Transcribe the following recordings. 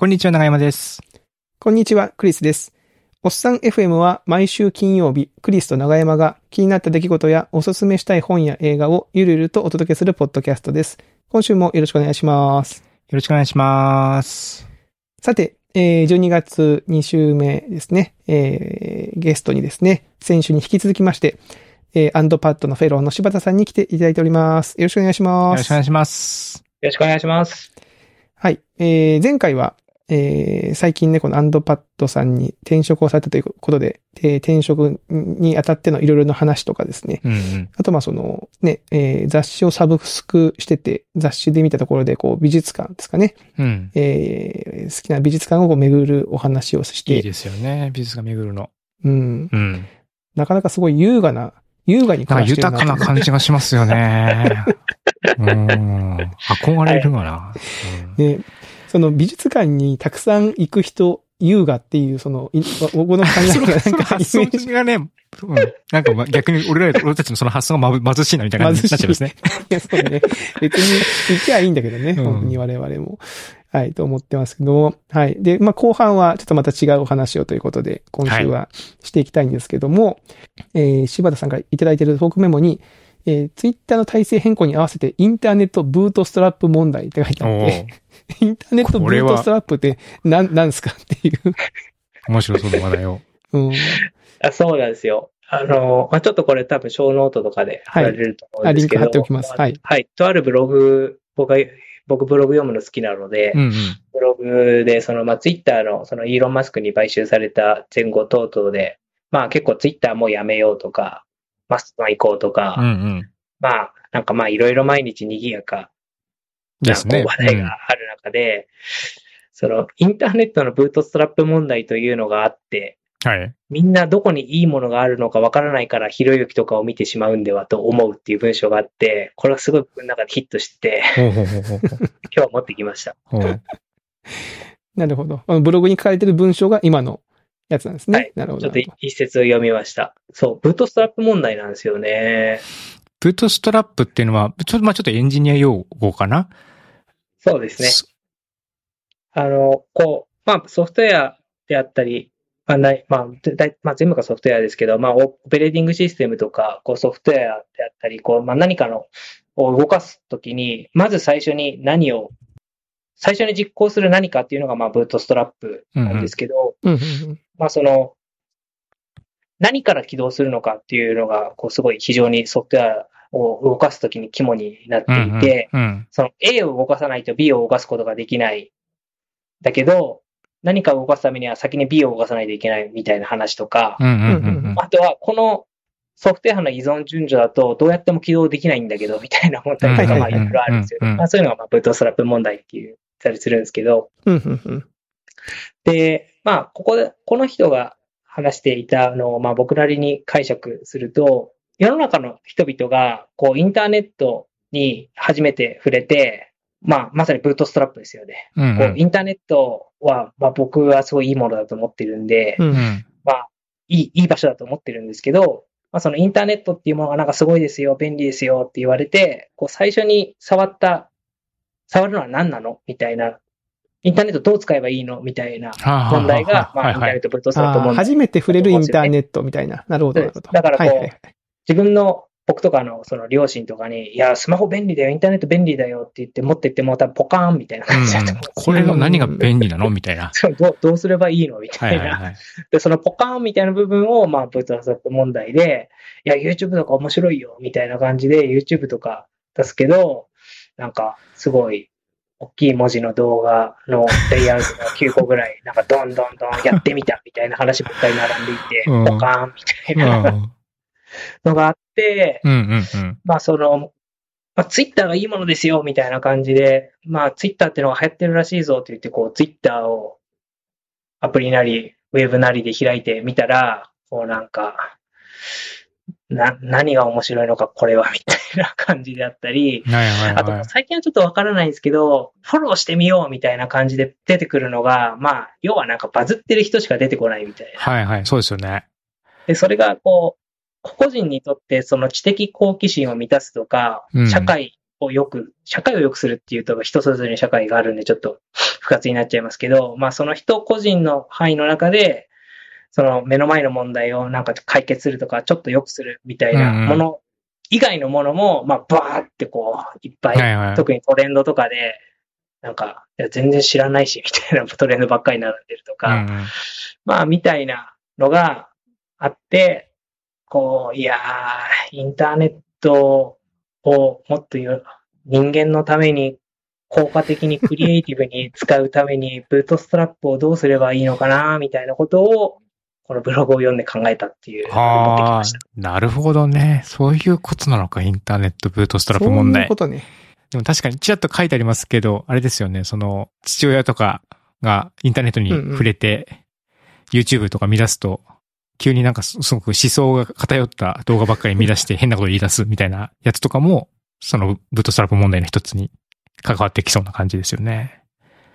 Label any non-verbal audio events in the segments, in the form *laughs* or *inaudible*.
こんにちは、長山です。こんにちは、クリスです。おっさん FM は毎週金曜日、クリスと長山が気になった出来事やおすすめしたい本や映画をゆるゆるとお届けするポッドキャストです。今週もよろしくお願いします。よろしくお願いします。さて、えー12月2週目ですね、えーゲストにですね、先週に引き続きまして、えーアンドパッドのフェローの柴田さんに来ていただいております。よろしくお願いしよます。ろしくお願いします。よろしくお願いします。はい。えー前回は、えー最近ね、このアンドパッドさんに転職をされたということで、えー転職にあたってのいろいろな話とかですね。うんうん。あと、まあ、その、ね、えー雑誌をサブスクしてて、雑誌で見たところで、こう、美術館ですかね。うん。えー好きな美術館をこう巡るお話をして、いいですよね。美術が巡るの。うん。うん。なかなかすごい優雅な、優雅に暮なんからしてる豊かな感じがしますよね。*laughs* うん。憧れるわな。ね、その美術館にたくさん行く人、優雅っていう、その、い僕の考うんそのえがなんか発想がね、うんなんかま逆に俺ら、俺たちのその発想がま貧しいなみたいな感じになっちゃいますね。いや、そうね。別に行きゃいいんだけどね。うん本当に我々も。はい、と思ってますけども。はい。で、まあ、後半はちょっとまた違うお話をということで、今週はしていきたいんですけども、えー柴田さんからいただいているトークメモに、えー、ツイッターの体制変更に合わせてインターネット bootstrap 問題って書いてあっおて、*laughs* インターネット bootstrap って何、なんすかっていう。面白そうな話題を。うん。あそうなんですよ。あの、まあ、ちょっとこれ多分 show note とかで貼られると思うんですけど。はいあリンク貼っておきますはいはい。とあるブログ、僕が、僕ブログ読むの好きなので、うんうん。ブログで、その、まあ、ツイッターの、その、イーロン・マスクに買収された前後等々で、まあ、結構ツイッターもうやめようとか、マストン行こうとか、うんうん。まあ、なんかまあ、いろいろ毎日賑やかですね。話題がある中で、その、インターネットのブートストラップ問題というのがあって、うんはい。みんなどこにいいものがあるのかわからないから、ひろゆきとかを見てしまうんではと思うっていう文章があって、これはすごい僕の中でヒットして、*laughs* 今日は持ってきました。なるほど。あのブログに書かれてる文章が今のやつなんですね。はいなるほど。ちょっと一節を読みました。そう、ブートストラップ問題なんですよね。ブートストラップっていうのは、ちょっと、まあちょっとエンジニア用語かな？そうですね。あの、こう、まあ、ソフトウェアであったり、まあ、ない、まあ、だいまあ、全部がソフトウェアですけど、まあ、オペレーティングシステムとか、こう、ソフトウェアであったり、こう、まあ、何かの、を動かすときに、まず最初に何を、最初に実行する何かっていうのが、まあ、ブートストラップなんですけど、まあ、その、何から起動するのかっていうのが、こう、すごい非常にソフトウェアを動かすときに肝になっていて。その A を動かさないと B を動かすことができない。だけど、何かを動かすためには先に B を動かさないといけないみたいな話とか。あとはこのソフトウェアの依存順序だとどうやっても起動できないんだけど、みたいな問題とか、はいまあいろいろあるんですよそういうのがまあブートストラップ問題って言ったりするんですけど、うんうんうんで、まあここで、この人が話していたのをまあ僕なりに解釈すると、世の中の人々がこうインターネットに初めて触れて、まあまさにブートストラップですよね。うんこうインターネットは、まあ、僕はすごいいいものだと思ってるんで、うんうん。まあ、いい、いい場所だと思ってるんですけど、まあ、そのインターネットっていうものがなんかすごいですよ、便利ですよって言われて、こう最初に触った、触るのは何なの？みたいな、インターネットどう使えばいいの？みたいな問題が、まあ、インターネットブートストラップああ問題。初めて触れるインターネットみたいな。なるほど、なるほど。だからこうはいはいはい自分の、僕とかのその両親とかに、いや、スマホ便利だよ、インターネット便利だよって言って持ってっても多分ポカーンみたいな感じだと思うんですよこれの何が便利なの？みたいな。*laughs* そうどうどうすればいいの？みたいな。はいはいはい。で、そのポカーンみたいな部分を、まあ、ブートストラップ問題で、いや、YouTube とか面白いよ、みたいな感じで YouTube とか出すけど、なんか、すごい、大きい文字の動画のレイアウトが9個ぐらい、なんか、どんどんどんやってみた、みたいな話ばっかり並んでいて、うんポカーンみたいなのがあって、うんうんうん。まあ、その、まあ、ツイッターがいいものですよ、みたいな感じで、まあ、ツイッターってのが流行ってるらしいぞって言って、こう、ツイッターをアプリなり、ウェブなりで開いてみたら、こうなんか、な、何が面白いのか、これは、みたいな感じであったり、はいはいあとはい。最近はちょっとわからないんですけど、フォローしてみようみたいな感じで出てくるのが、まあ、要はなんかバズってる人しか出てこないみたいな。はいはい。そうですよね。で、それがこう、個々人にとってその知的好奇心を満たすとかうん、社会を良く、社会を良くするっていうと人それぞれに社会があるんでちょっと複雑になっちゃいますけど、まあその人個人の範囲の中で、その目の前の問題をなんか解決するとか、ちょっと良くするみたいなもの以外のものも、まあバーってこう、いっぱい、特にトレンドとかで、なんか、いや全然知らないし、みたいなトレンドばっかり並んでるとか、まあ、みたいなのがあって、こう、いやー、インターネットをもっとよ人間のために効果的にクリエイティブに使うために、ブートストラップをどうすればいいのかな、みたいなことを、このブログを読んで考えたっていう、持ってきああました。、なるほどね。そういうことなのか、インターネットブートストラップそう問題いうこ。とね。でも確かにちらっと書いてありますけど、あれですよね、その、父親とかがインターネットに触れて、YouTube とか見出すと、急になんかすすごく思想が偏った動画ばっかり見出して変なこと言い出すみたいなやつとかも、そのブートストラップ問題の一つに関わってきそうな感じですよね。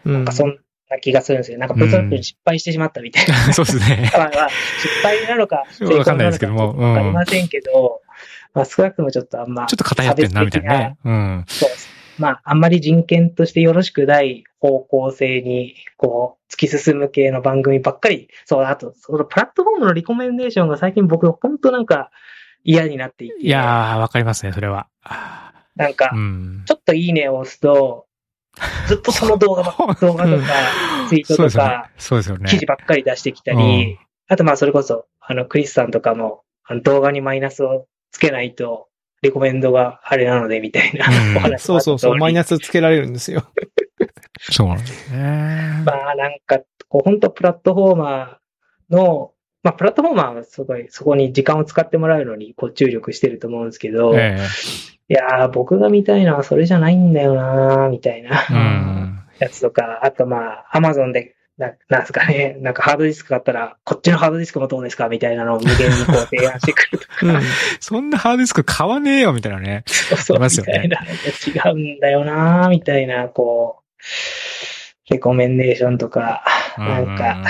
うんなんかそんな気がするんですよ。なんかプに失敗してしまったみたいな。*laughs* そうですね。*laughs* まあまあ、失敗なのか、成 *laughs* 功わかんないですけどもなのかわかりませんけど、まあ少なくともちょっとあんま、ちょっと偏ってんな、みたいなね。うん。そうです。まあ、あんまり人権としてよろしくない方向性に、こう、突き進む系の番組ばっかり、そう、あと、そのプラットフォームのリコメンデーションが最近僕、本当なんか嫌になっていて、いやー、わかりますね、それは。なんかう、ん。ちょっといいねを押すと、*laughs* ずっとその動画ば、動画とか、ツイートとか、そうですよね。記事ばっかり出してきたり、あとまあそれこそ、あの、クリスさんとかも、あの動画にマイナスをつけないと、レコメンドがあれなので、みたいなうん。お話そうそうそう、マイナナスつけられるんですよ。*laughs* そうなんですね。まあなんか、こう本当プラットフォーマーの、まあプラットフォーマーはすごい、そこに時間を使ってもらうのに、こう注力してると思うんですけど、えいやー、僕が見たいのはそれじゃないんだよなーみたいなえうん。やつとか、あとまあ、アマゾンで、ななんですかね、なんかハードディスク買ったら、こっちのハードディスクもどうですかみたいなのを無限にこう提案してくるとか、*laughs* うん。そんなハードディスク買わねえよ、みたいなね。そうそう、いますよねみたい違うんだよなーみたいな、こう、レコメンデーションとか、なんか、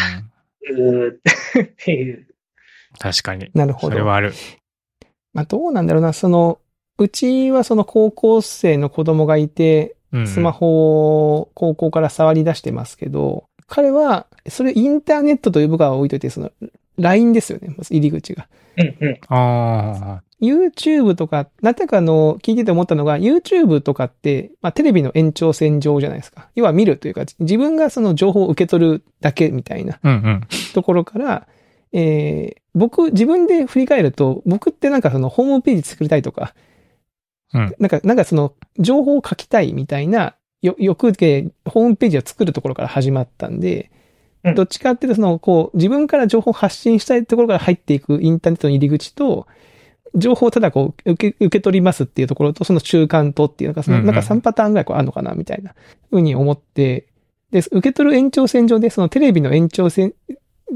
うーっていう。確かに。なるほど。それはある。まあどうなんだろうな、その、うちはその高校生の子供がいて、うんスマホを高校から触り出してますけど、彼は、それインターネットと呼ぶかは置いといて、その、LINE ですよね、まず入り口が。うんうん。ああ。YouTube とか、なんていうかあの、聞いてて思ったのが、YouTube とかって、まあテレビの延長線上じゃないですか。要は見るというか、自分がその情報を受け取るだけみたいなうんうん。ところから、えー、僕、自分で振り返ると、僕ってなんかそのホームページ作りたいとか、うん。なんか、なんかその、情報を書きたいみたいな、よ、欲で、ホームページを作るところから始まったんで、うん。どっちかっていうと、その、こう、自分から情報を発信したいところから入っていくインターネットの入り口と、情報をただこう、受け、受け取りますっていうところと、その中間とっていう、なんかその、なんか3パターンぐらいこうあるのかな、みたいな、ふうに思って、で、受け取る延長線上で、そのテレビの延長線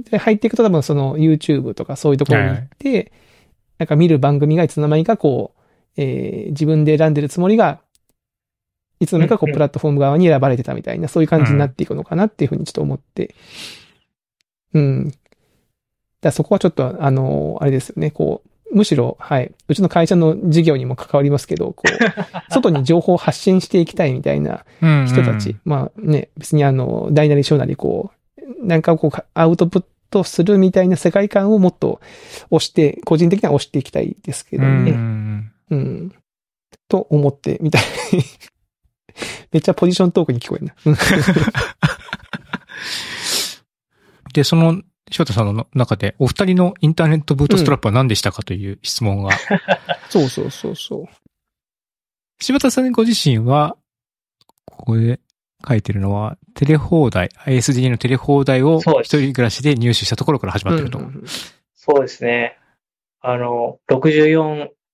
で入っていくと多分その YouTube とかそういうところに行って、なんか見る番組がいつの間にかこう、えー自分で選んでるつもりが、いつの間にかこう、うんうんプラットフォーム側に選ばれてたみたいな、そういう感じになっていくのかなっていうふうにちょっと思って。うん。だそこはちょっと、あの、あれですよね、こう、むしろ、はい、うちの会社の事業にも関わりますけど、こう、*laughs* 外に情報を発信していきたいみたいなうんうん人たち、まあね、別にあの、大なり小なりこう、なんかこう、アウトプットするみたいな世界観をもっと押して、個人的には押していきたいですけどうんうね。んうん。と思ってみたい。めっちゃポジショントークに聞こえるな。う *laughs* んで、その、翔太さんの中で、お二人のインターネットブートストラップは何でしたかという質問が。*laughs* そうそうそうそう。柴田さんご自身は、ここで書いてるのは、テレ放題、ISDN のテレ放題を一人暮らしで入手したところから始まってると。うんうんうんそうですね。あの、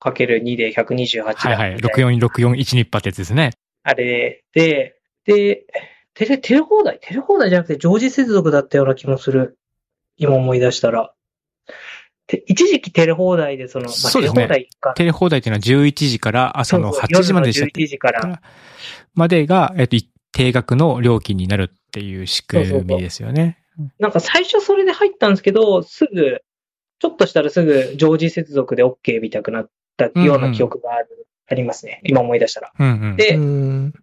64×2 で128だはいはい。6464128ってやつですね。あれで、で、テレ、テレ放題テレ放題じゃなくて常時接続だったような気もする。今思い出したら。て一時期テレ放題でその、まあ、テレそうですね放題か。テレ放題っていうのは11時から朝のそうそう8時まででしたっ夜の11け時から。までが、えっと、一定額の料金になるっていう仕組みですよね。なんか最初それで入ったんですけど、すぐ、ちょっとしたらすぐ常時接続で OK みたくなったような記憶があるありますね。今思い出したら。うんうん。で、うん。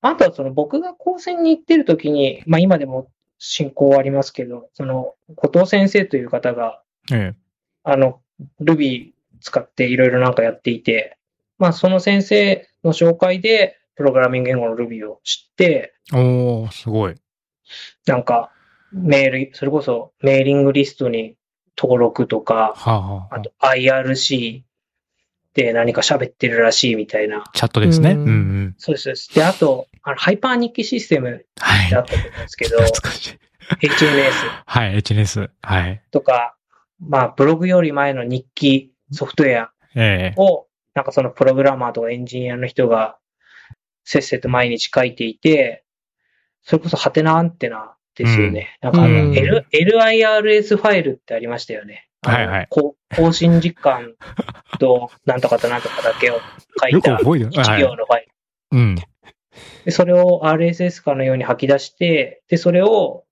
あとはその僕が高専に行ってる時に、まあ今でも進行ありますけど、その後藤先生という方が、えあの、Ruby 使っていろいろなんかやっていて、まあその先生の紹介で、プログラミング言語の Ruby を知って、え。おー、すごい。なんかメール、それこそメーリングリストに登録とか、はあ、はああと IRC で何か喋ってるらしいみたいな。チャットですね。ううんんうん。そうですそうです。で、あと、あのハイパー日記システムはいってあ。ったと思うんですけど、懐かしい。HNS はい、HNS。はい。とか、まあ、ブログより前の日記ソフトウェアええ。を、なんかそのプログラマーとかエンジニアの人が、せっせと毎日書いていて、それこそハテナアンテナですよね。なんかあの、うん L、LIRS ファイルってありましたよね。はいはいこう更新時間と、*laughs* なんとかとなんとかだけを書いた覚えてる。一はい。行のファイル。うん。で、それを RSS かのように吐き出して、で、それを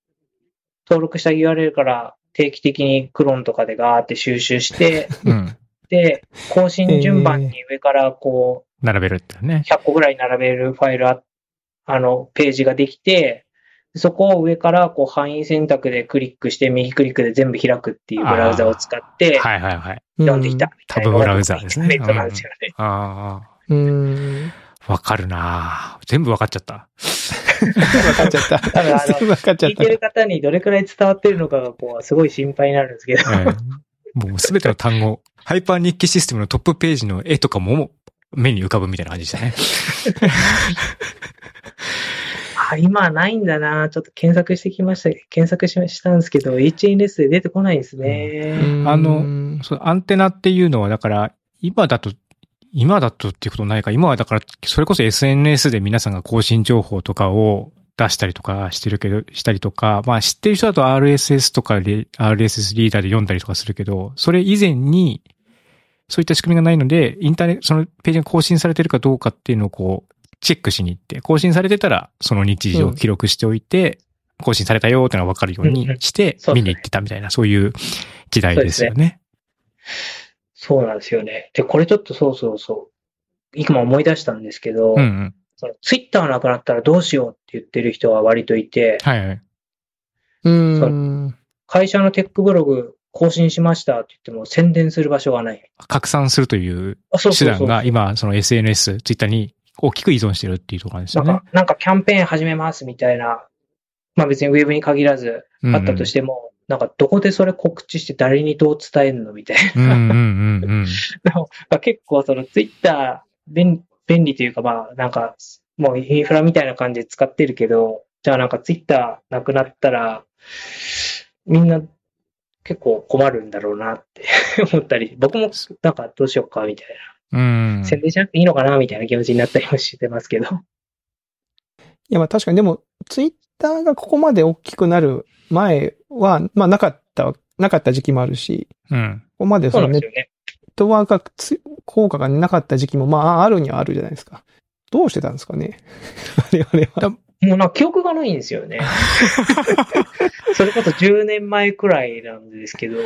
登録した URL から定期的にクローンとかでガーって収集して、うん。で、更新順番に上からこ並べるってねう、。100個ぐらい並べるファイルあ、あの、ページができて、そこを上からこう範囲選択でクリックして、右クリックで全部開くっていうブラウザを使って、はいはいはい。読んでいたみたいな。タブブラウザですねインターネットなんですよね。あうん。あ、わかるな全部わかっちゃった。わかっちゃった。多分あの全部わかっちゃった聞いて。る方にどれくらい伝わってるのかが、こう、すごい心配になるんですけど。ええもうすべての単語、ハイパー日記システムのトップページの絵とかも目に浮かぶみたいな感じでしたね。あ、今はないんだな。ちょっと検索してきました。検索しましたんですけど、HNS で出てこないんですね。うんあの、そうアンテナっていうのは、だから、今だと、今だとっていうことないか、今はだから、それこそ SNS で皆さんが更新情報とかを出したりとかしてるけど、したりとか、まあ知ってる人だと RSS とかで、RSS リーダーで読んだりとかするけど、それ以前に、そういった仕組みがないので、インターネット、そのページが更新されてるかどうかっていうのをこう、チェックしに行って、更新されてたら、その日時を記録しておいて、更新されたよっていうのが分かるようにしてうんう、ん見に行ってたみたいな、そういう時代ですよね。そうなんですよね。で、これちょっとそうそうそう。今思い出したんですけど、うんうん。そのツイッターなくなったらどうしようって言ってる人は割といて、はいはい。うん。会社のテックブログ更新しましたって言っても宣伝する場所がない。拡散するというあ、そう手。段が今、その SNS、ツイッターに大きく依存してるっていうところなんですよねなんか。、なんかキャンペーン始めますみたいな、まあ別にウェブに限らずあったとしても、なんかどこでそれ告知して誰にどう伝えるのみたいな。うんうんうんうん。*laughs* まあ結構そのツイッター便便利というかまあなんかもうインフラみたいな感じで使ってるけど、じゃあなんかツイッターなくなったら、みんな結構困るんだろうなって思ったり、僕もなんかどうしようかみたいうんな。。宣伝しなくていいのかなみたいな気持ちになったりもしてますけど。いや、まあ確かにでも、ツイッターがここまで大きくなる前は、まあなかった、なかった時期もあるし、うん。ここまでそのネッなんですよね。トワークがつ効果がなかった時期も、まああるにはあるじゃないですか。どうしてたんですかね？*laughs* 我々は。もうな記憶がないんですよね。*laughs* それこそ10年前くらいなんですけど、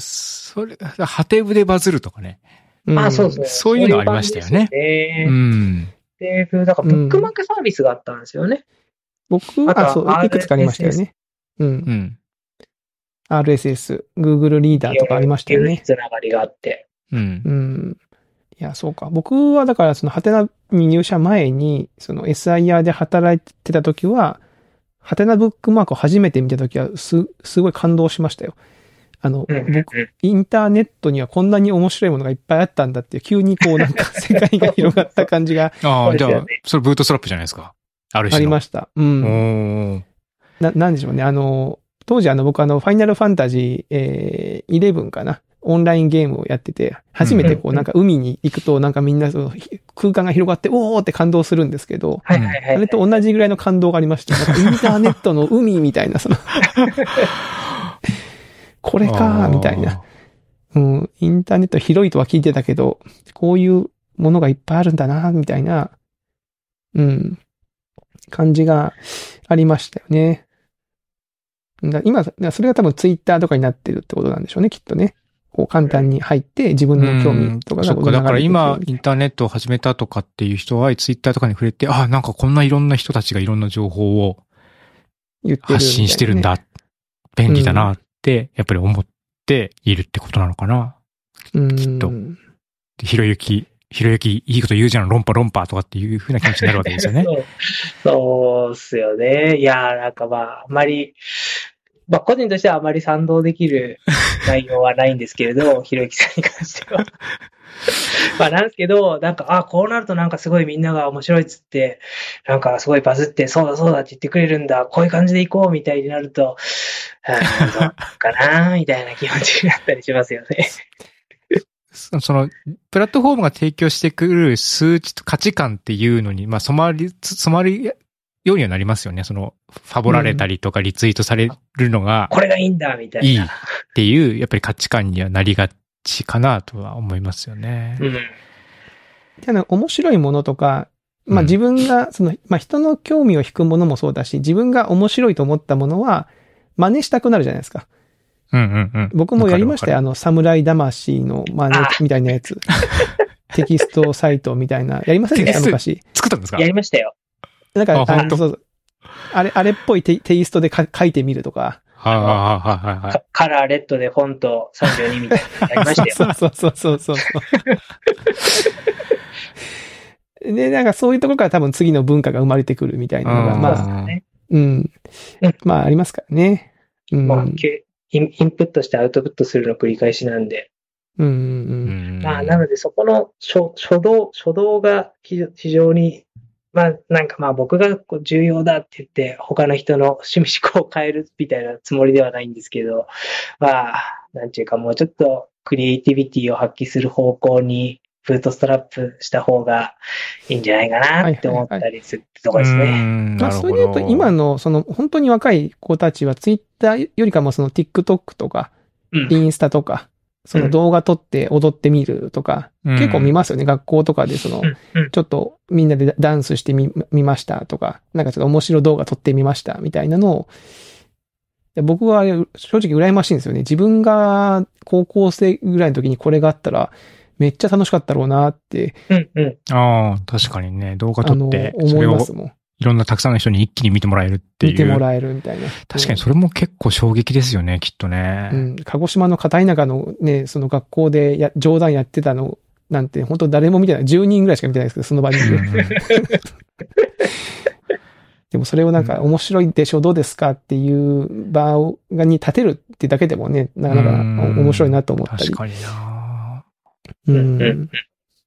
それ、ハテブでバズるとかね。うんあ、そうですね。そういうのありましたよねでうね。ん。で、だからブックマークサービスがあったんですよね。僕、はあ、そう、いくつかありましたよね。うんう。ん。RSS、Google リーダーとかありましたよね。つながりがあって。うんう。ん。いや、そうか。僕はだから、その、ハテナに入社前に、その SIR で働いてた時は、ハテナブックマークを初めて見た時は、す、すごい感動しましたよ。あの、僕、インターネットにはこんなに面白いものがいっぱいあったんだっていう、急にこうなんか *laughs* 世界が広がった感じがああ、じゃあそれブートストラップじゃないですか。あるあ。りました。うん。な、なんでしょうね。あの、当時あの僕あの、ファイナルファンタジー、えー、11かな。オンラインゲームをやってて、初めてこううんなんか海に行くとなんかみんなそのひ空間が広がって、おーって感動するんですけど、はいはいはい。あれと同じぐらいの感動がありました。インターネットの海みたいな、その、*laughs* これかーみたいな。。うん、インターネット広いとは聞いてたけど、こういうものがいっぱいあるんだな、みたいな、うん、感じがありましたよね。だ今、それが多分ツイッターとかになってるってことなんでしょうね、きっとね。こう簡単に入って自分の興味とかがそっか、だから今インターネットを始めたとかっていう人はツイッターとかに触れて、あ、なんかこんないろんな人たちがいろんな情報を発信してるん。だ。便利だなって、やっぱり思っているってことなのかな。うん。きっとでひろゆき、ひろゆきいいこと言うじゃん、論破論破とかっていう風な気持ちになるわけですよね。*laughs* そうっすよね。いやー、なんかまあ、あまり、まあ個人としてはあまり賛同できる *laughs* 内容はないんですけれど、ひろゆきさんに関しては。*laughs* まあなんですけど、なんか、あ、こうなるとなんかすごいみんなが面白いっつって、なんかすごいバズって、そうだそうだって言ってくれるんだ、こういう感じでいこうみたいになると、うん、どうかなみたいな気持ちになったりしますよね。その、プラットフォームが提供してくる数値と価値観っていうのに、まあ染まり、染まりようにはなりますよね。その、ファボられたりとかリツイートされるのがこれがいいんだみたいな。いいっていう、やっぱり価値観にはなりがちかなとは思いますよね。うん。ただ面白いものとか、まあ自分が、その、まあ人の興味を引くものもそうだし、自分が面白いと思ったものは、真似したくなるじゃないですか。うんうんうん。僕もやりましたよ。よ。あの、侍魂の真似あみたいなやつ。*laughs* テキストサイトみたいな。やりませんでした？テキスト昔。作ったんですか？やりましたよ。なんか、ああ本当？そうあれ、あれっぽいテテイストでか書いてみるとか。はいはいはいはいはい。カカラーレッドでフォント32みたいなのやりましたよ。*laughs* そうそうそうそうそう。*laughs* で、なんかそういうところから多分次の文化が生まれてくるみたいなのが、うんまあ、ねうんうん。まあ、ありますからね。うん。まあ、けインプットしてアウトプットするの繰り返しなんで。うんうんううん。んまあ、なのでそこの初初動、初動が非非常に、まあ、なんかまあ僕がこう重要だって言って他の人の趣味思考を変えるみたいなつもりではないんですけど、まあ、なんていうかもうちょっとクリエイティビティを発揮する方向にブートストラップした方がいいんじゃないかなって思ったりするってとこですね。うんまあ、それで言うと、今の、その、本当に若い子たちは、ツイッターよりかも、その、TikTok とか、うんインスタとか、その動画撮って踊ってみるとか、うん結構見ますよね。学校とかで、そのちょっとみんなでダンスしてみ、見ましたとか、なんかちょっと面白い動画撮ってみましたみたいなのを、僕は正直羨ましいんですよね。自分が高校生ぐらいの時にこれがあったら、めっちゃ楽しかったろうなって、うんうんああ、確かにね、動画撮って、そ思いれをますもん。いろんなたくさんの人に一気に見てもらえるっていう。見てもらえるみたいな。確かにそれも結構衝撃ですよね、きっとね。うん。鹿児島の片田舎のね、その学校でや冗談やってたのなんて、本当誰も見てない。10人ぐらいしか見てないですけど、その場にいる。*laughs* でもそれをなんか面白いでしょ、どうですかっていう場をがに立てるってだけでもね、なかなかうん面白いなと思ったり確。かになううんうんん。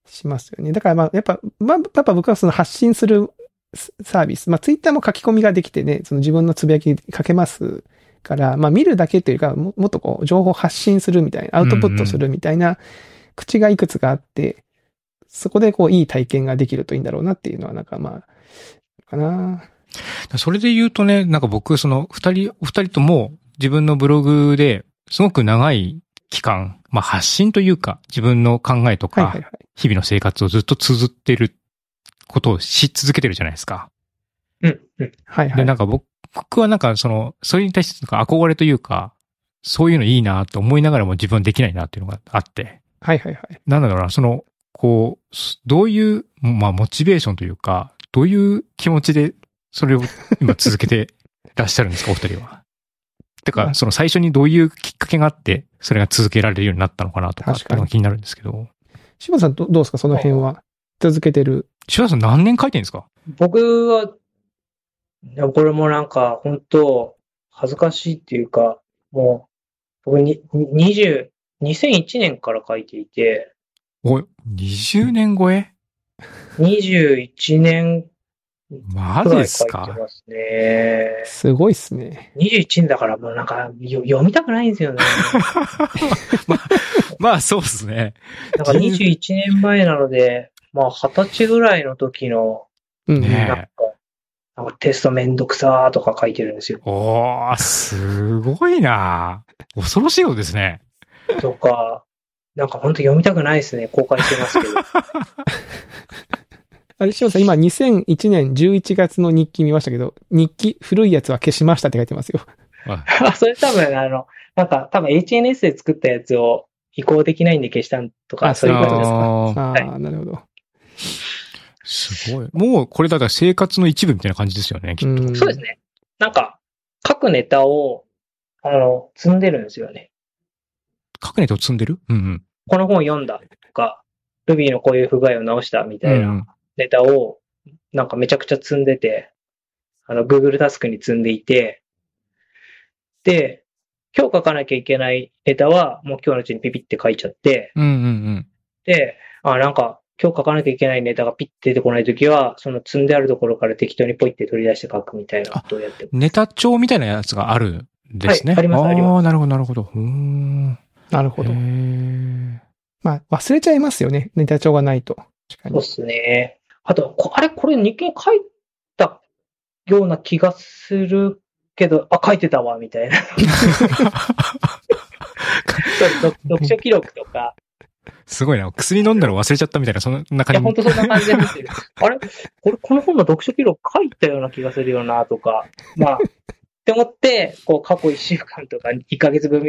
しますよね。だからまあ、やっぱ、まあ、やっぱ僕はその発信するスサービス。まあ、ツイッターも書き込みができてね、その自分のつぶやき書けますから、まあ、見るだけというか、ももっとこう、情報発信するみたいな、アウトプットするみたいな、口がいくつかあって、そこでこう、いい体験ができるといいんだろうなっていうのは、なんかまあ、かな。それで言うとね、なんか僕、その、二人、お二人とも自分のブログで、すごく長い期間、まあ発信というか、自分の考えとか。日々の生活をずっと綴ってることをし続けてるじゃないですか。うんうんで、はいはい。なんか僕僕はなんかその、それに対してなんか憧れというか、そういうのいいなと思いながらも自分はできないなっていうのがあって、はいはいはい。なんだろうな、その、こう、どういう、まあ、モチベーションというか、どういう気持ちで、それを今続けてらっしゃるんですか、お二人は？てか、まあその最初にどういうきっかけがあって、それが続けられるようになったのかなとか、っていうのが気になるんですけど。柴田さんどどうですかその辺は？続けてる。柴田さん何年書いてるんですか？僕は、いやこれもなんか、本当恥ずかしいっていうか、もう、僕に、20、2001年から書いていて、おい、20年超え？21年マジですか？すね。すごいっすね。21年だからもうなんかよ読みたくないんですよね。*laughs* まあ、まあ、そうですね。なんか21年前なので、まあ20歳ぐらいの時の、うん。ねなんか、なんかテストめんどくさーとか書いてるんですよ。おー、すごいな恐ろしいようですね。とか、なんか本当読みたくないですね。公開してますけど。*laughs* あれ、柴田さん、今2001年11月の日記見ましたけど、日記古いやつは消しましたって書いてますよ。あ *laughs* あそれ多分あの、なんか多分 HNS で作ったやつを移行できないんで消したんとか、あそういうことですか。ああ、はなるほど。すごい。もうこれだから生活の一部みたいな感じですよね、きっと。うんそうですね。なんか、各ネタを、あの、積んでるんですよね。書くネタを積んでる？うんうん。この本読んだとか、Ruby のこういう不具合を直したみたいうんなネタを、なんかめちゃくちゃ積んでて、あの、Google タスクに積んでいて、で、今日書かなきゃいけないネタは、もう今日のうちにピピって書いちゃって、うんうんうん。で、あ、なんか、今日書かなきゃいけないネタがピッて出てこないときは、その積んであるところから適当にポイって取り出して書くみたいなことをやってます。ネタ帳みたいなやつがあるんですね。はいありますありますああ、なるほど、なるほど。うーん。なるほどまあ、忘れちゃいますよね。ネタ帳がないと。確かにそうっ。すね。あと、こあれ、これ日記に書いたような気がするけど、あ、書いてたわ、みたいな。読 *laughs* 読書記録とか、すごいな。薬飲んだら忘れちゃったみたいな、そんない感や、じ。本当そんな感じで。あれ？これ、この本の読書記録書いたような気がするよな、とか。まあ、って思って、こう、過去1週間とか1ヶ月分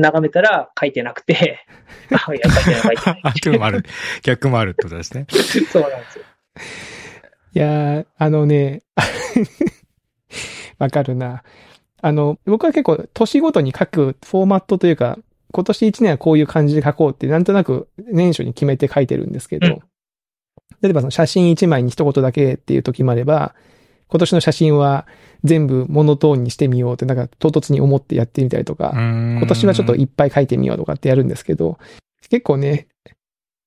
眺めたら書いてなくて、*laughs* あ、いや、書いてない、書いてない。あ、逆もある。逆もあるってことですね。*laughs* そうなんですよ。いやー、あのね、*laughs* わかるな。あの、僕は結構年ごとに書くフォーマットというか、今年1年はこういう感じで書こうってなんとなく年初に決めて書いてるんですけど、うん例えばその写真1枚に一言だけっていう時もあれば、今年の写真は全部モノトーンにしてみようってなんか唐突に思ってやってみたりとか、今今年はちょっといっぱい書いてみようとかってやるんですけど、結構ね、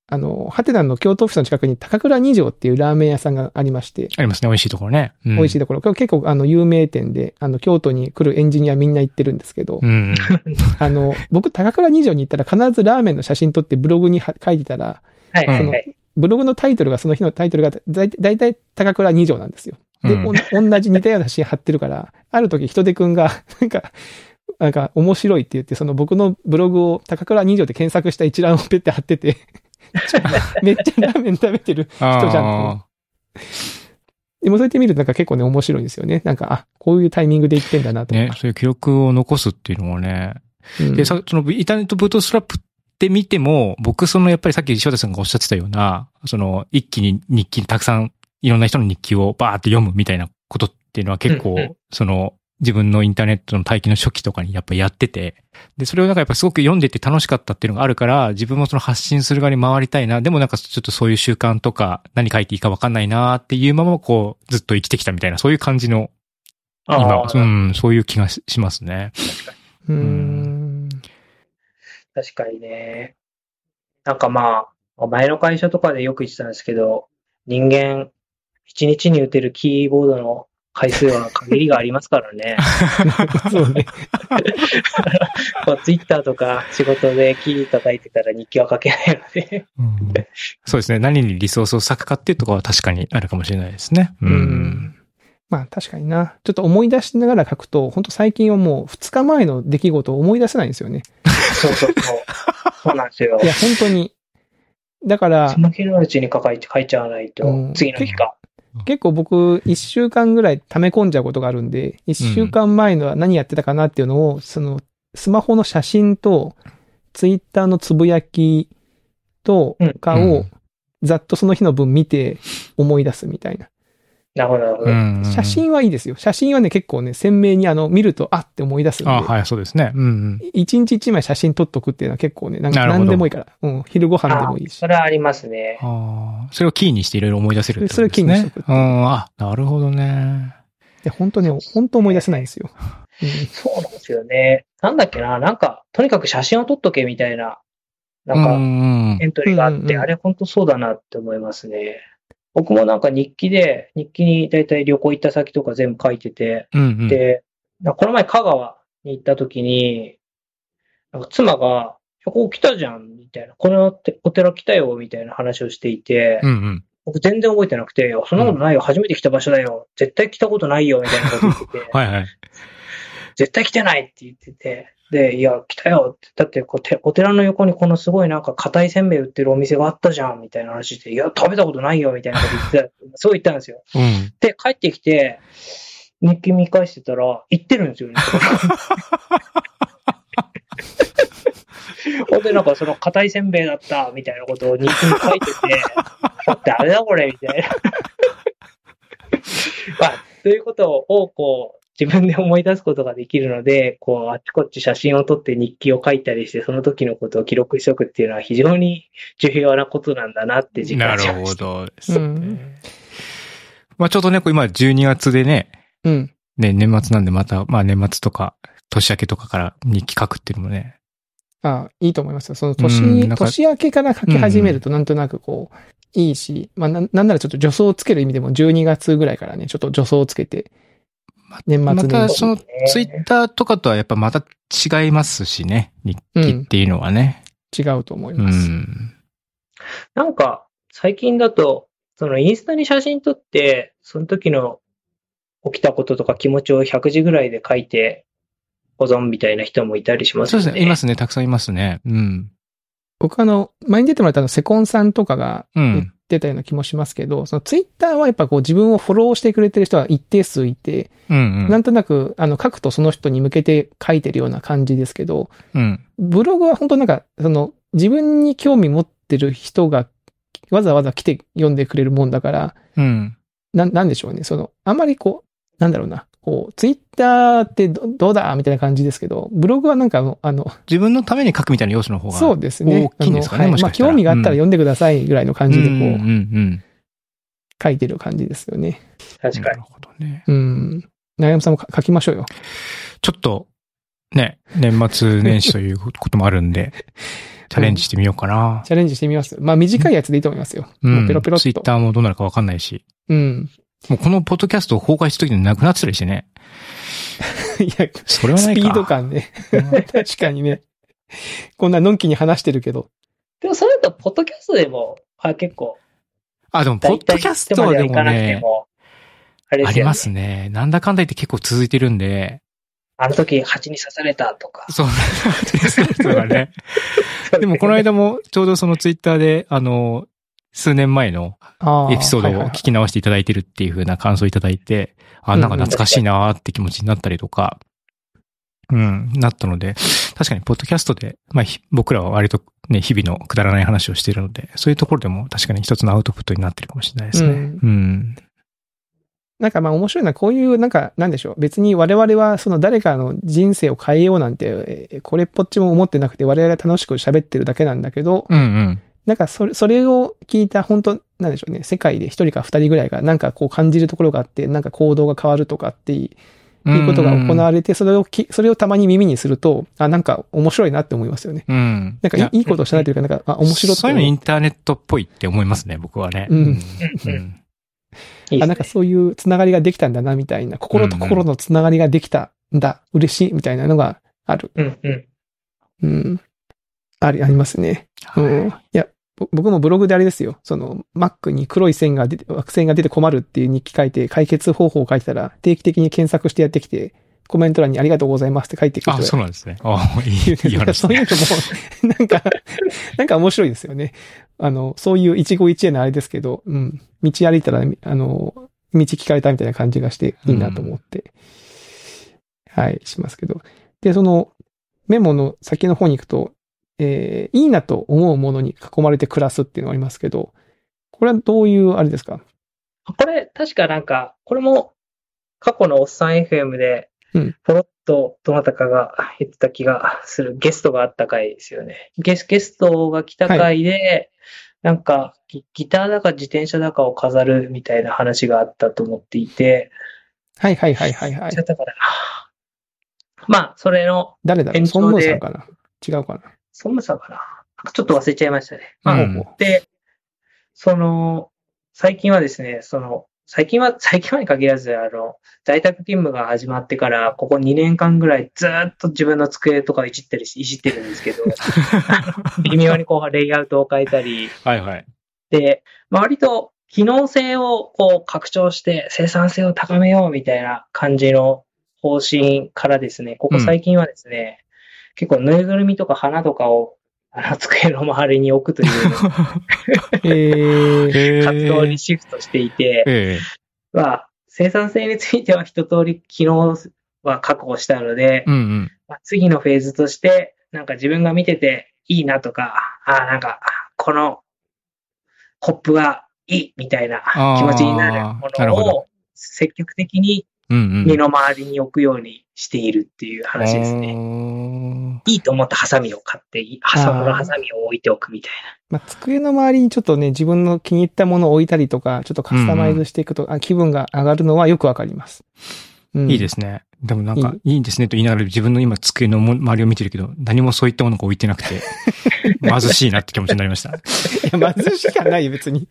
あの、ハテナの京都オフィスの近くに高倉二条っていうラーメン屋さんがありまして、ありますね、美味しいところね。うん、美味しいところ。これ結構あの有名店で、あの京都に来るエンジニアみんな行ってるんですけど、うん。*laughs* あの、僕高倉二条に行ったら必ずラーメンの写真撮ってブログには書いてたら、はい、はい、そのはい。ブログのタイトルがその日のタイトルがだいだいたい高倉二条なんですよ。で、うん同じ似たような写真貼ってるから、ある時人手くんが、*laughs* なんか、なんか面白いって言って、その僕のブログを高倉二条で検索した一覧をペッて貼ってて、*laughs* めっちゃラーメン食べてる人じゃんでもそうやって見るとなんか結構ね、面白いんですよね。なんか、あ、こういうタイミングで言ってんだなあ。とか。、ねそういう記録を残すっていうのもね。うんで、さ、そのインターネットブートストラップって見ても、僕そのやっぱりさっき石渡さんがおっしゃってたような、その一気に日記、たくさんいろんな人の日記をバーって読むみたいなことっていうのは結構、うんうんその自分のインターネットの待機の初期とかにやっぱやってて、で、それをなんかやっぱすごく読んでて楽しかったっていうのがあるから、自分もその発信する側に回りたいな。でもなんかちょっとそういう習慣とか何書いていいかわかんないなっていうままこうずっと生きてきたみたいな、そういう感じの今、うん、そういう気がししますね。うーん。確かにね。なんかまあ、前の会社とかでよく言ってたんですけど、人間、一日に打てるキーボードの回数は限りがありますからね。*laughs* そうね。こうツイッターとか仕事でキー叩いてたら日記は書けないので。うんそうですね。何にリソースを割くかっていうところは確かにあるかもしれないですね。う。うんん。まあ確かにな。ちょっと思い出しながら書くと、本当最近はもう2日前の出来事を思い出せないんですよね。そうそうそう。そうなんですよい。や、本当に。だからそ、の日のうちに書いて書いちゃわないとうん、次の日か。結構僕、1週間ぐらい溜め込んじゃうことがあるんで、1週間前のは何やってたかなっていうのを、その、スマホの写真と、ツイッターのつぶやきとうん、かをうん、ざっとその日の分見て思い出すみたいな。なるほど、なるほど。うん写真はいいですよ。写真はね、結構ね、鮮明にあの、見ると、あって思い出すんで。あはい、そうですね。うんうん。一日一枚写真撮っとくっていうのは結構ね、なんか何でもいいから。うん、昼ご飯でもいいしそ。れはありますね。ああ、それをキーにしていろいろ思い出せるってことですね。それをキーにしとくう。んあ、なるほどね。いや、本当ね、本当思い出せないんですよ。うんそうなんですよね。なんだっけな、なんか、とにかく写真を撮っとけみたいな、なんか、んエントリーがあって、うんうんうんあれ本当そうだなって思いますね。僕もなんか日記で、日記にだいたい旅行行った先とか全部書いてて、うんうん。で、この前香川に行った時に、なんか妻が、ここ来たじゃん、みたいな。このお寺来たよ、みたいな話をしていて、うんうん。僕全然覚えてなくて、そんなことないよ、初めて来た場所だよ、絶対来たことないよ、みたいなこと言ってて、*laughs* はいはい。絶対来てないって言ってて、で、いや、来たよって、だってこうてお寺の横にこのすごいなんか硬いせんべい売ってるお店があったじゃん、みたいな話して、いや、食べたことないよ、みたいなこと言ってた、*laughs* そう言ったんですよ。うん。で、帰ってきて、日記見返してたら、行ってるんですよね。本当になんかその硬いせんべいだったみたいなことを日記に書いてて、ダメだこれみたいな。*laughs* まあ、ということをこう、自分で思い出すことができるので、こう、あっちこっち写真を撮って日記を書いたりして、その時のことを記録しておくっていうのは非常に重要なことなんだなって実感しました。なるほどですね。うん、まあちょうどね、今12月でね、うん。ね、年末なんでまた、まあ年末とか、年明けとかから日記書くっていうのもね。ああ、いいと思いますよ。その年、年明けから書き始めるとなんとなくこう、いいし、まあな、なんならちょっと助走をつける意味でも12月ぐらいからね、ちょっと助走をつけて、年末またそのツイッターとかとはやっぱまた違いますしね、日記っていうのはね。うん、違うと思います。うん、なんか、最近だと、そのインスタに写真撮って、その時の起きたこととか気持ちを100字ぐらいで書いて保存みたいな人もいたりしますね。そうですね。いますね。たくさんいますね。うん。僕あの、前に出てもらったのセコンさんとかが言ってたような気もしますけど、うん、そのツイッターはやっぱこう自分をフォローしてくれてる人は一定数いて、うんうん、なんとなくあの書くとその人に向けて書いてるような感じですけど、うん、ブログは本当なんか、その自分に興味持ってる人がわざわざ来て読んでくれるもんだから、うん、な、なんでしょうね。その、あんまりこう、なんだろうな。こう、ツイッターってどうだみたいな感じですけど、ブログはなんかあの、自分のために書くみたいな要素の方がそうですね。大きいんですかね、はい、まあ、興味があったら読んでくださいぐらいの感じでこう、うんうんうん、書いてる感じですよね。確かに。なるほどね。うん。悩山さんも書きましょうよ。ちょっと、ね、年末年始ということもあるんで、*laughs* チャレンジしてみようかな、うん、チャレンジしてみます。まあ短いやつでいいと思いますよ。うん。ペロペロっと。ツイッターもどうなるかわかんないし。うん。もうこのポッドキャストを公開した時になくなってたりしてね。*laughs* いや、それはないか。スピード感ね。確かにね。こんなのんきに話してるけど。でもそれだと、ポッドキャストでも、あ、結構。あ、でも、ポッドキャストでもね、あねありますね。なんだかんだ言って結構続いてるんで。あの時、蜂に刺されたとか。そう、蜂に刺されたとか *laughs* ね。でも、この間も、ちょうどそのツイッターで、あの、数年前のエピソードを聞き直していただいてるっていう風な感想をいただいて、あ、なんか懐かしいなーって気持ちになったりとか、うん、なったので、確かにポッドキャストで、まあ、僕らは割とね、日々のくだらない話をしているので、そういうところでも確かに一つのアウトプットになってるかもしれないですね。うん。うん、なんかまあ面白いのはこういう、なんか、なんでしょう。別に我々はその誰かの人生を変えようなんて、これっぽっちも思ってなくて我々が楽しく喋ってるだけなんだけど、うんうん。なんかそれ、それを聞いた本当なんでしょうね。世界で一人か二人ぐらいがなんかこう感じるところがあって、なんか行動が変わるとかっていうことが行われて、それをき、それをたまに耳にすると、あ、なんか面白いなって思いますよね。うん。なんかいいいことをしないというか、なんか、あ、面白い。そういうのインターネットっぽいって思いますね、僕はね。うん。うん。あ、なんかそういうつながりができたんだな、みたいな。心と心のつながりができたんだ、嬉しい、みたいなのがある。うん、うん。うん。あり、ありますね。うん。いや、僕もブログであれですよ。その、Mac に黒い線が出て、枠線が出て困るっていう日記書いて、解決方法を書いてたら、定期的に検索してやってきて、コメント欄にありがとうございますって書いてくる。あ、そうなんですね。あいい、*laughs* いい話、そういうのも、なんか、*laughs* なんか面白いですよね。あの、そういう一期一会のあれですけど、うん。道歩いたら、あの、道聞かれたみたいな感じがしていいなと思って、うん、はい、しますけど。で、その、メモの先の方に行くと、えー、いいなと思うものに囲まれて暮らすっていうのがありますけど、これはどういうあれですか？これ、確かなんか、これも過去のおっさん FM で、ポロッとどなたかが言ってた気がする、ゲストがあった回ですよね。ゲスゲストが来た回で、はい、なんかギ、ギターだか自転車だかを飾るみたいな話があったと思っていて、はいはいはいはいはい。だから *sighs* まあ、それの。誰だろう？孫文さんかな？違うかな？ソムさかなちょっと忘れちゃいましたね。まあ、うん、で、その、最近はですね、その、最近は、*laughs* 最近はに限らず、あの、在宅勤務が始まってから、ここ2年間ぐらいずっと自分の机とかいじったりいじってるんですけど、*laughs* 微妙にこう、レイアウトを変えたり、はいはい。で、まあ、割と機能性をこう拡張して生産性を高めようみたいな感じの方針からですね、ここ最近はですね、結構ぬいぐるみとか花とかをあの *laughs* 机の周りに置くという *laughs* 活動にシフトしていて、えー、まあ、生産性については一通り機能は確保したので、うんうん、まあ、次のフェーズとして、なんか自分が見てていいなとか、ああ、なんか、この、ホップがいいみたいな気持ちになるものを積極的に。身の回りに置くようにしているっていう話ですね。ね。いいと思ったハサミを買って、ハサミのハサミを置いておくみたいまあ、机の周りにちょっとね、自分の気に入ったものを置いたりとか、ちょっとカスタマイズしていくと、あ気分が上がるのはよくわかります。うんいいですね。でもなんか、いいんですねと言いながら自分の今机の周りを見てるけど、何もそういったものが置いてなくて、*laughs* 貧しいなって気持ちになりました。いや、貧しくはないよ、別に。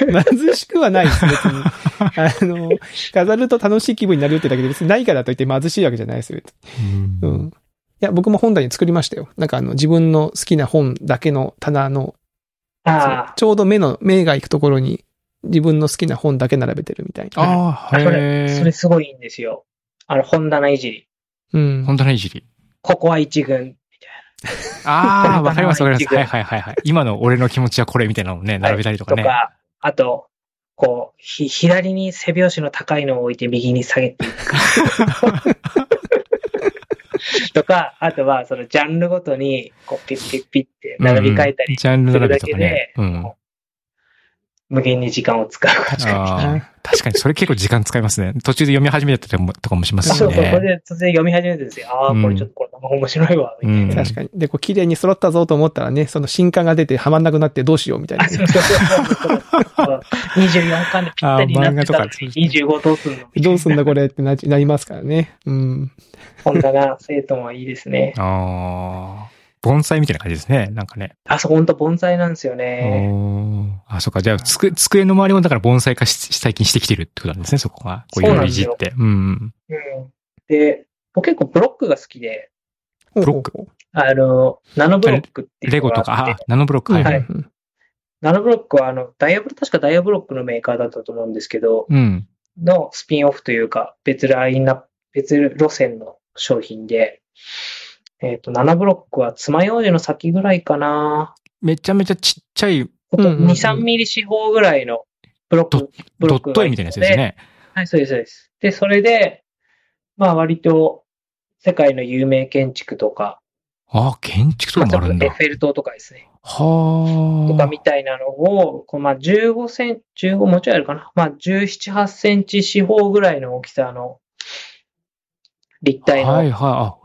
貧しくはないです、別に。*laughs* あの、飾ると楽しい気分になるってだけで別にないからといって貧しいわけじゃないですよ。別にううん。いや、僕も本棚に作りましたよ。なんかあの、自分の好きな本だけの棚の、ちょうど目の、目が行くところに自分の好きな本だけ並べてるみたいな。ああ、あ、それ、へそれえ。すごいいいんですよ。あの、本棚いじり。うん。本当のいじり。ここは一軍。ああ、わかりますわかります。はいはいはいはい。今の俺の気持ちはこれみたいなのをね、並べたりとかね。とか、あと、こう、ひ、左に背拍子の高いのを置いて右に下げていく。*laughs* とか、あとは、そのジャンルごとに、こう、ピッピッピッって並び替えたりジャンル並べとかね。うん。無限に時間を使う。確かに。確かにそれ結構時間使いますね。途中で読み始めたりとかもしますしそうそう、これね。で突然読み始めてるんですよ。ああ、これちょっとこれ面白いわ、みたいな。うん確かに。で、こう、綺麗に揃ったぞと思ったらね、その新刊が出てはまんなくなってどうしようみたいなあ、。そうそうそうそうそう。24巻でぴったりになってたのあ漫画とかに25どうすんの？どうすんだこれってななりますからね。うん。本棚、生徒はいいですね。ああ。盆栽みたいな感じですね。なんかね。あ、そう、ほんと盆栽なんですよね。あ、そっか。じゃあ、つく、机の周りもだから盆栽化し最近してきてるってことなんですね、そこが。こういろいろいじって。うん。うん。で、僕結構ブロックが好きで、ブロック？あの、ナノブロックっていうレゴとか、あナノブロック。はい。ナノブロックはあの、ダイヤブロ、確かダイヤブロックのメーカーだったと思うんですけど、うん。のスピンオフというか、別ラインナップ、別路線の商品で、えっ、と、ナノブロックは爪楊枝の先ぐらいかな。めちゃめちゃちっちゃいうんうんうん2、3ミリ四方ぐらいのブロック、ブロックがドット絵みたいなやつですね。はい、そうです、そうです。で、それで、まあ割と世界の有名建築とか、あ、建築とまあかもあるんだ。エッフェル塔とかですね。はあ。とかみたいなのを、こうまあ15センチ、15もうちょいあるかな。まあ17、8センチ四方ぐらいの大きさの立体の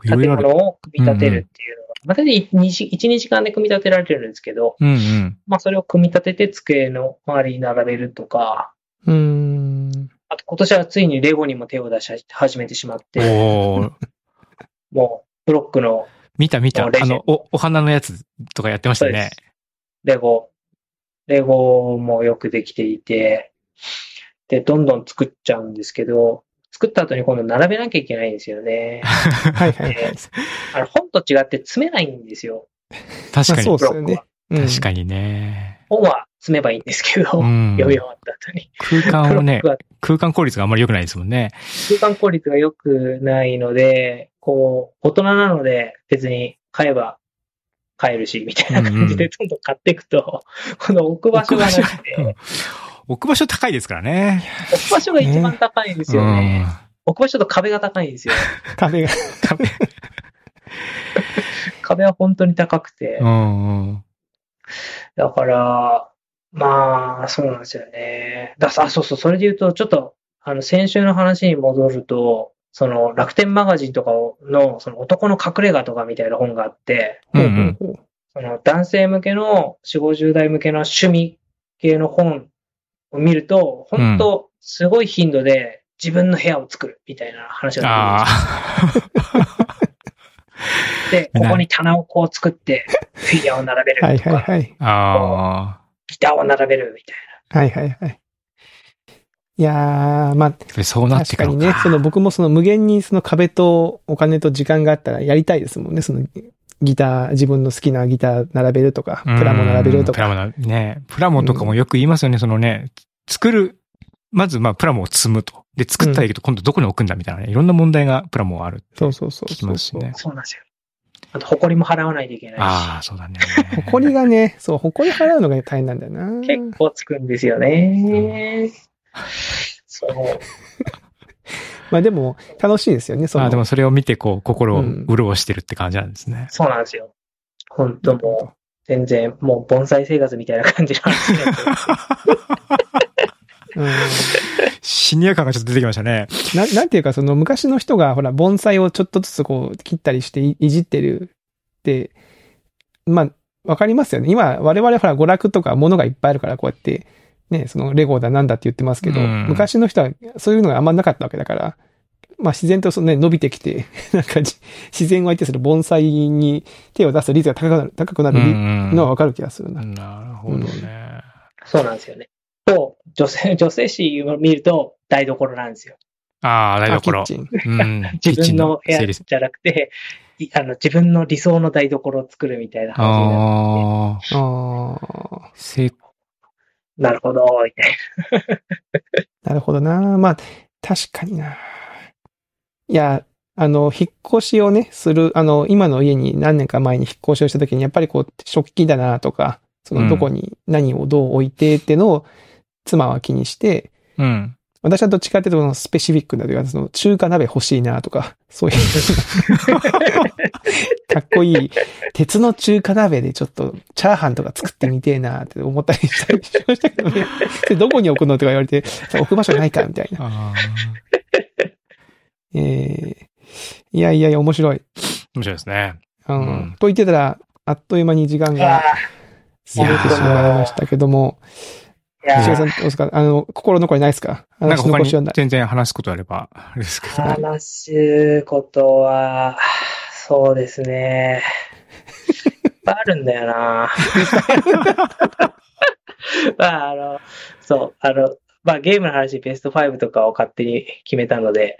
建。物を組み立てるっていうのが、まあ大体1、2時間で組み立てられてるんですけど、うんうん。まあそれを組み立てて机の周りに並べるとか、うーん。あと今年はついにレゴにも手を出し始めてしまって、おーもうブロックの見た見た。あの、お、お花のやつとかやってましたね。レゴ、レゴもよくできていて、で、どんどん作っちゃうんですけど、作った後に今度並べなきゃいけないんですよね。*laughs* はいはいはい。であの本と違って詰めないんですよ。確かに。まあそうですよねブロックは。うん確かにね。本は詰めばいいんですけど、うん読み終わった後に。空間をね空間効率があんまり良くないですもんね。空間効率が良くないので、こう、大人なので別に買えば買えるし、みたいな感じでどんどん買っていくと、*laughs* この置く場所がなくうんて、置く場所高いですからね。置く場所が一番高いんですよね。うん置く場所と壁が高いんですよ。*laughs* 壁が。壁 *laughs* 壁は本当に高くてう。んうん。だから、まあ、そうなんですよね。だあ、そうそう、それで言うと、ちょっと、あの、先週の話に戻ると、その、楽天マガジンとかの、その、男の隠れ家とかみたいな本があって、うんうん。その、男性向けの、4、50代向けの趣味系の本を見ると、本当すごい頻度で自分の部屋を作るみたいな話が出てくるんで *laughs* ここに棚をこう作って、フィギュアを並べるはいとか、はいはい。あ。あギターを並べるみたいはいはいはい。いやー、まあ、あ。そうなって確かにね、その僕もその無限にその壁とお金と時間があったらやりたいですもんね。そのギター、自分の好きなギター並べるとか、プラモ並べるとか。うんプラモな、ね。プラモとかもよく言いますよね、そのね、作る、まずまあプラモを積むと。で、作ったらいいけど、今度どこに置くんだみたいなね。いろんな問題がプラモはあるってそうそうそう聞きそうますしねな。。そうなんですよ。あと、埃も払わないといけないああ、し、そうだね。*laughs* 埃がね、そう、埃払うのが大変なんだよな。結構つくんですよね。そう。*laughs* まあでも、楽しいですよね、その。ああ、でもそれを見て、こう、心をうん潤してるって感じなんですね。そうなんですよ。本当もう、全然、もう盆栽生活みたいな感じの話になってますうん *laughs* シニア感がちょっと出てきましたね。な、なんていうか、その昔の人が、ほら、盆栽をちょっとずつこう、切ったりしていいじってるって、まあ、わかりますよね。今、我々ほら、娯楽とか物がいっぱいあるから、こうやって、ね、そのレゴだなんだって言ってますけど、うん昔の人はそういうのがあんまなかったわけだから、まあ自然とそのね、伸びてきて、*laughs* なんかじ自然を相手する盆栽に手を出す率が高くなる、高くなるのはわかる気がするな。なるほどね。そうなんですよね。と、女性、女性誌を見ると台所なんですよ。ああ、台あキッ所。チン。うん。*laughs* 自分の部屋じゃなくて、いあの、自分の理想の台所を作るみたいな話になるああ、ああ、せなるほど、みたい *laughs* なるほどな。まあ、確かにな。いや、あの、引っ越しをね、する、あの、今の家に何年か前に引っ越しをした時に、やっぱりこう、食器だなとか、その、どこに何をどう置いてってのを、妻は気にして、うん。私はどっちかっていうと、スペシフィックなというか、その、中華鍋欲しいなとか、そういう、*laughs* かっこいい、鉄の中華鍋でちょっと、チャーハンとか作ってみてえなって思ったりしたりしましたけどね。でどこに置くのとか言われて、さ置く場所ないかみたいな。*laughs* ええいやいやいや、面白い。面白いですね。うん。うんと言ってたら、あっという間に時間な。があ過ぎてしまいましたけども、石川さんどうですかあの、心残りないですか？なんか他。全然話すことあれば、あれですけど。話すことは、そうですね。いっぱいあるんだよな。*laughs* まあ、あの、そう、あの、まあ、ゲームの話、ベスト5とかを勝手に決めたので、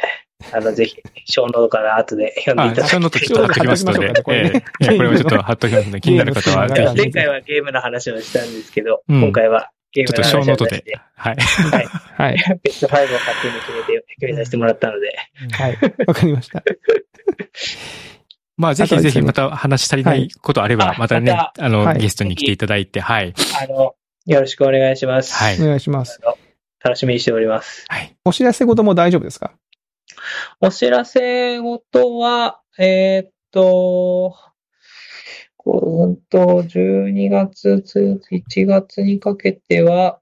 あの、ぜひ、小ノートから後で読んであいた、だそのとちょっと貼っときますので、*laughs* これね。ええ。ええこれはちょっと貼っときますので、気になる方は、*laughs* 前回はゲームの話をしたんですけど、うん。今回はゲーちょっと show note ではい。はい。はい。*laughs* ベスト5を勝手に決めて、決めさせてもらったので、はい。*laughs* わかりました。まあ、ぜひぜひまた話し足りないことあれば、はいまたね、まあの、はいゲストに来ていただいて、はい。あの、よろしくお願いします。はいお願いします。楽しみにしております。はい。お知らせ事も大丈夫ですか？お知らせ事は、えーっと、うんと、12月、1月にかけては、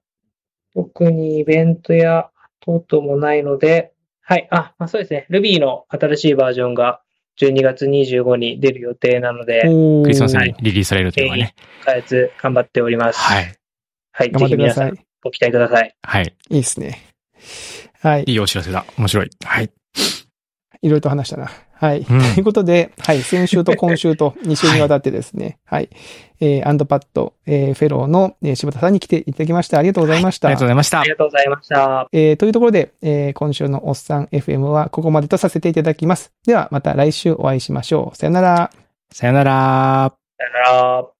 特にイベントや等々もないので、はい、あ、まあ、そうですね。Ruby の新しいバージョンが12月25に出る予定なので、おクリスマスはにリリースされるというのがね。開発頑張っております。はい。はい、頑張ってくだぜひ皆さんさい。ご期待ください。はい。いいですね。はい。いいお知らせだ。面白い。はい。いろいろと話したな。はい。うんということで、はい。先週と *laughs* 今週と2週にわたってですね、はい。えーアンドパッド、えーフェローの、えー柴田さんに来ていただきました。ありがとうございました。ありがとうございましたあり。がとうございました。えーというところで、えー今週のおっさん FM はここまでとさせていただきます。ではまた来週お会いしましょう。さよなら。さよなら。さよなら。